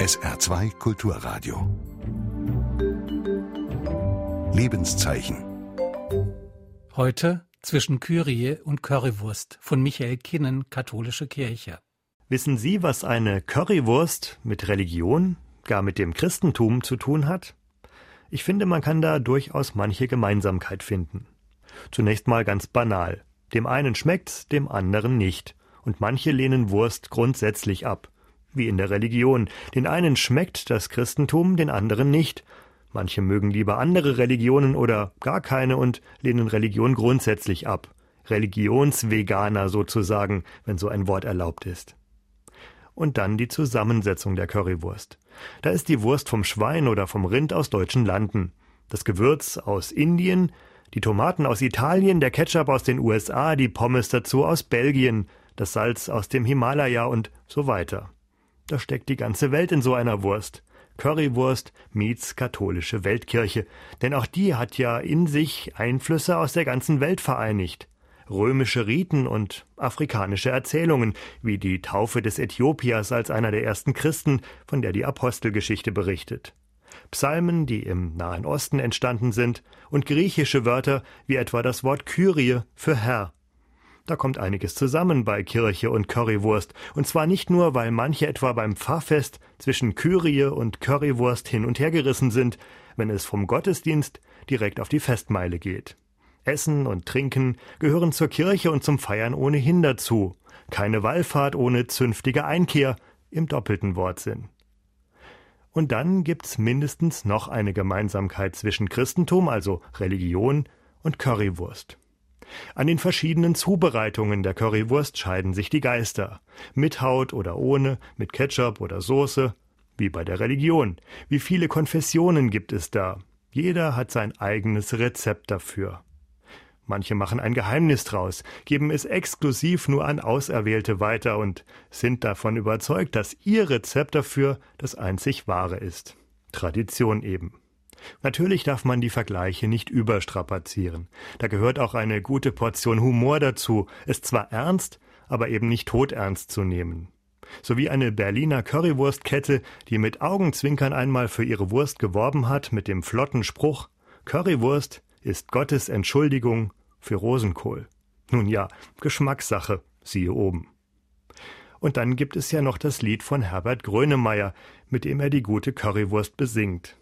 SR2 Kulturradio. Lebenszeichen. Heute zwischen Kyrie und Currywurst von Michael Kinnen, Katholische Kirche. Wissen Sie, was eine Currywurst mit Religion, gar mit dem Christentum zu tun hat? Ich finde, man kann da durchaus manche Gemeinsamkeit finden. Zunächst mal ganz banal. Dem einen schmeckt's, dem anderen nicht. Und manche lehnen Wurst grundsätzlich ab. Wie in der Religion. Den einen schmeckt das Christentum, den anderen nicht. Manche mögen lieber andere Religionen oder gar keine und lehnen Religion grundsätzlich ab. Religionsveganer sozusagen, wenn so ein Wort erlaubt ist. Und dann die Zusammensetzung der Currywurst. Da ist die Wurst vom Schwein oder vom Rind aus deutschen Landen, das Gewürz aus Indien, die Tomaten aus Italien, der Ketchup aus den USA, die Pommes dazu aus Belgien, das Salz aus dem Himalaya und so weiter. Da steckt die ganze Welt in so einer Wurst. Currywurst meets katholische Weltkirche, denn auch die hat ja in sich Einflüsse aus der ganzen Welt vereinigt. Römische Riten und afrikanische Erzählungen, wie die Taufe des Äthiopiers als einer der ersten Christen, von der die Apostelgeschichte berichtet. Psalmen, die im Nahen Osten entstanden sind, und griechische Wörter wie etwa das Wort Kyrie für Herr. Da kommt einiges zusammen bei Kirche und Currywurst, und zwar nicht nur, weil manche etwa beim Pfarrfest zwischen Kyrie und Currywurst hin und her gerissen sind, wenn es vom Gottesdienst direkt auf die Festmeile geht. Essen und Trinken gehören zur Kirche und zum Feiern ohnehin dazu. Keine Wallfahrt ohne zünftige Einkehr im doppelten Wortsinn. Und dann gibt's mindestens noch eine Gemeinsamkeit zwischen Christentum, also Religion, und Currywurst. An den verschiedenen Zubereitungen der Currywurst scheiden sich die Geister. Mit Haut oder ohne, mit Ketchup oder Soße, wie bei der Religion. Wie viele Konfessionen gibt es da? Jeder hat sein eigenes Rezept dafür. Manche machen ein Geheimnis draus, geben es exklusiv nur an Auserwählte weiter und sind davon überzeugt, dass ihr Rezept dafür das einzig wahre ist. Tradition eben. Natürlich darf man die Vergleiche nicht überstrapazieren. Da gehört auch eine gute Portion Humor dazu, es zwar ernst, aber eben nicht todernst zu nehmen. Sowie eine Berliner Currywurstkette, die mit Augenzwinkern einmal für ihre Wurst geworben hat mit dem flotten Spruch Currywurst ist Gottes Entschuldigung für Rosenkohl. Nun ja, Geschmackssache, siehe oben. Und dann gibt es ja noch das Lied von Herbert Grönemeyer, mit dem er die gute Currywurst besingt.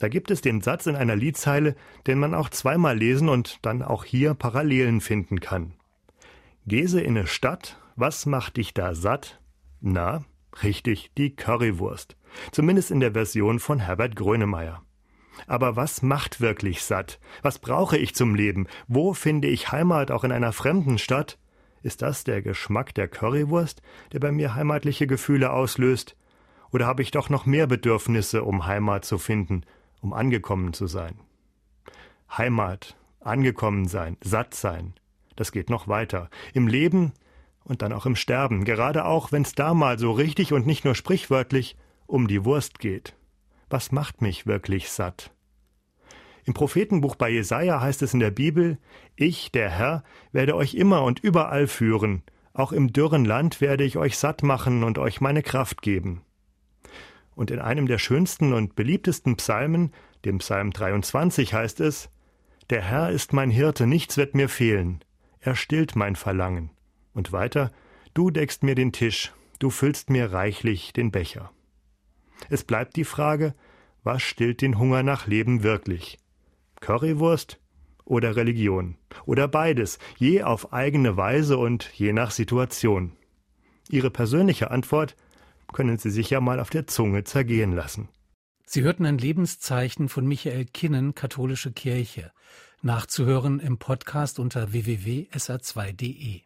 Da gibt es den Satz in einer Liedzeile, den man auch zweimal lesen und dann auch hier Parallelen finden kann. Gese in ne Stadt, was macht dich da satt? Na, richtig, die Currywurst. Zumindest in der Version von Herbert Grönemeyer. Aber was macht wirklich satt? Was brauche ich zum Leben? Wo finde ich Heimat auch in einer fremden Stadt? Ist das der Geschmack der Currywurst, der bei mir heimatliche Gefühle auslöst? Oder habe ich doch noch mehr Bedürfnisse, um Heimat zu finden um angekommen zu sein. Heimat, angekommen sein, satt sein, das geht noch weiter. Im Leben und dann auch im Sterben, gerade auch, wenn es da mal so richtig und nicht nur sprichwörtlich um die Wurst geht. Was macht mich wirklich satt? Im Prophetenbuch bei Jesaja heißt es in der Bibel: Ich, der Herr, werde euch immer und überall führen. Auch im dürren Land werde ich euch satt machen und euch meine Kraft geben und in einem der schönsten und beliebtesten Psalmen, dem Psalm 23, heißt es Der Herr ist mein Hirte, nichts wird mir fehlen, er stillt mein Verlangen. Und weiter Du deckst mir den Tisch, du füllst mir reichlich den Becher. Es bleibt die Frage, was stillt den Hunger nach Leben wirklich? Currywurst oder Religion? Oder beides, je auf eigene Weise und je nach Situation? Ihre persönliche Antwort können Sie sich ja mal auf der Zunge zergehen lassen. Sie hörten ein Lebenszeichen von Michael Kinnen, Katholische Kirche. Nachzuhören im Podcast unter www.sr2.de.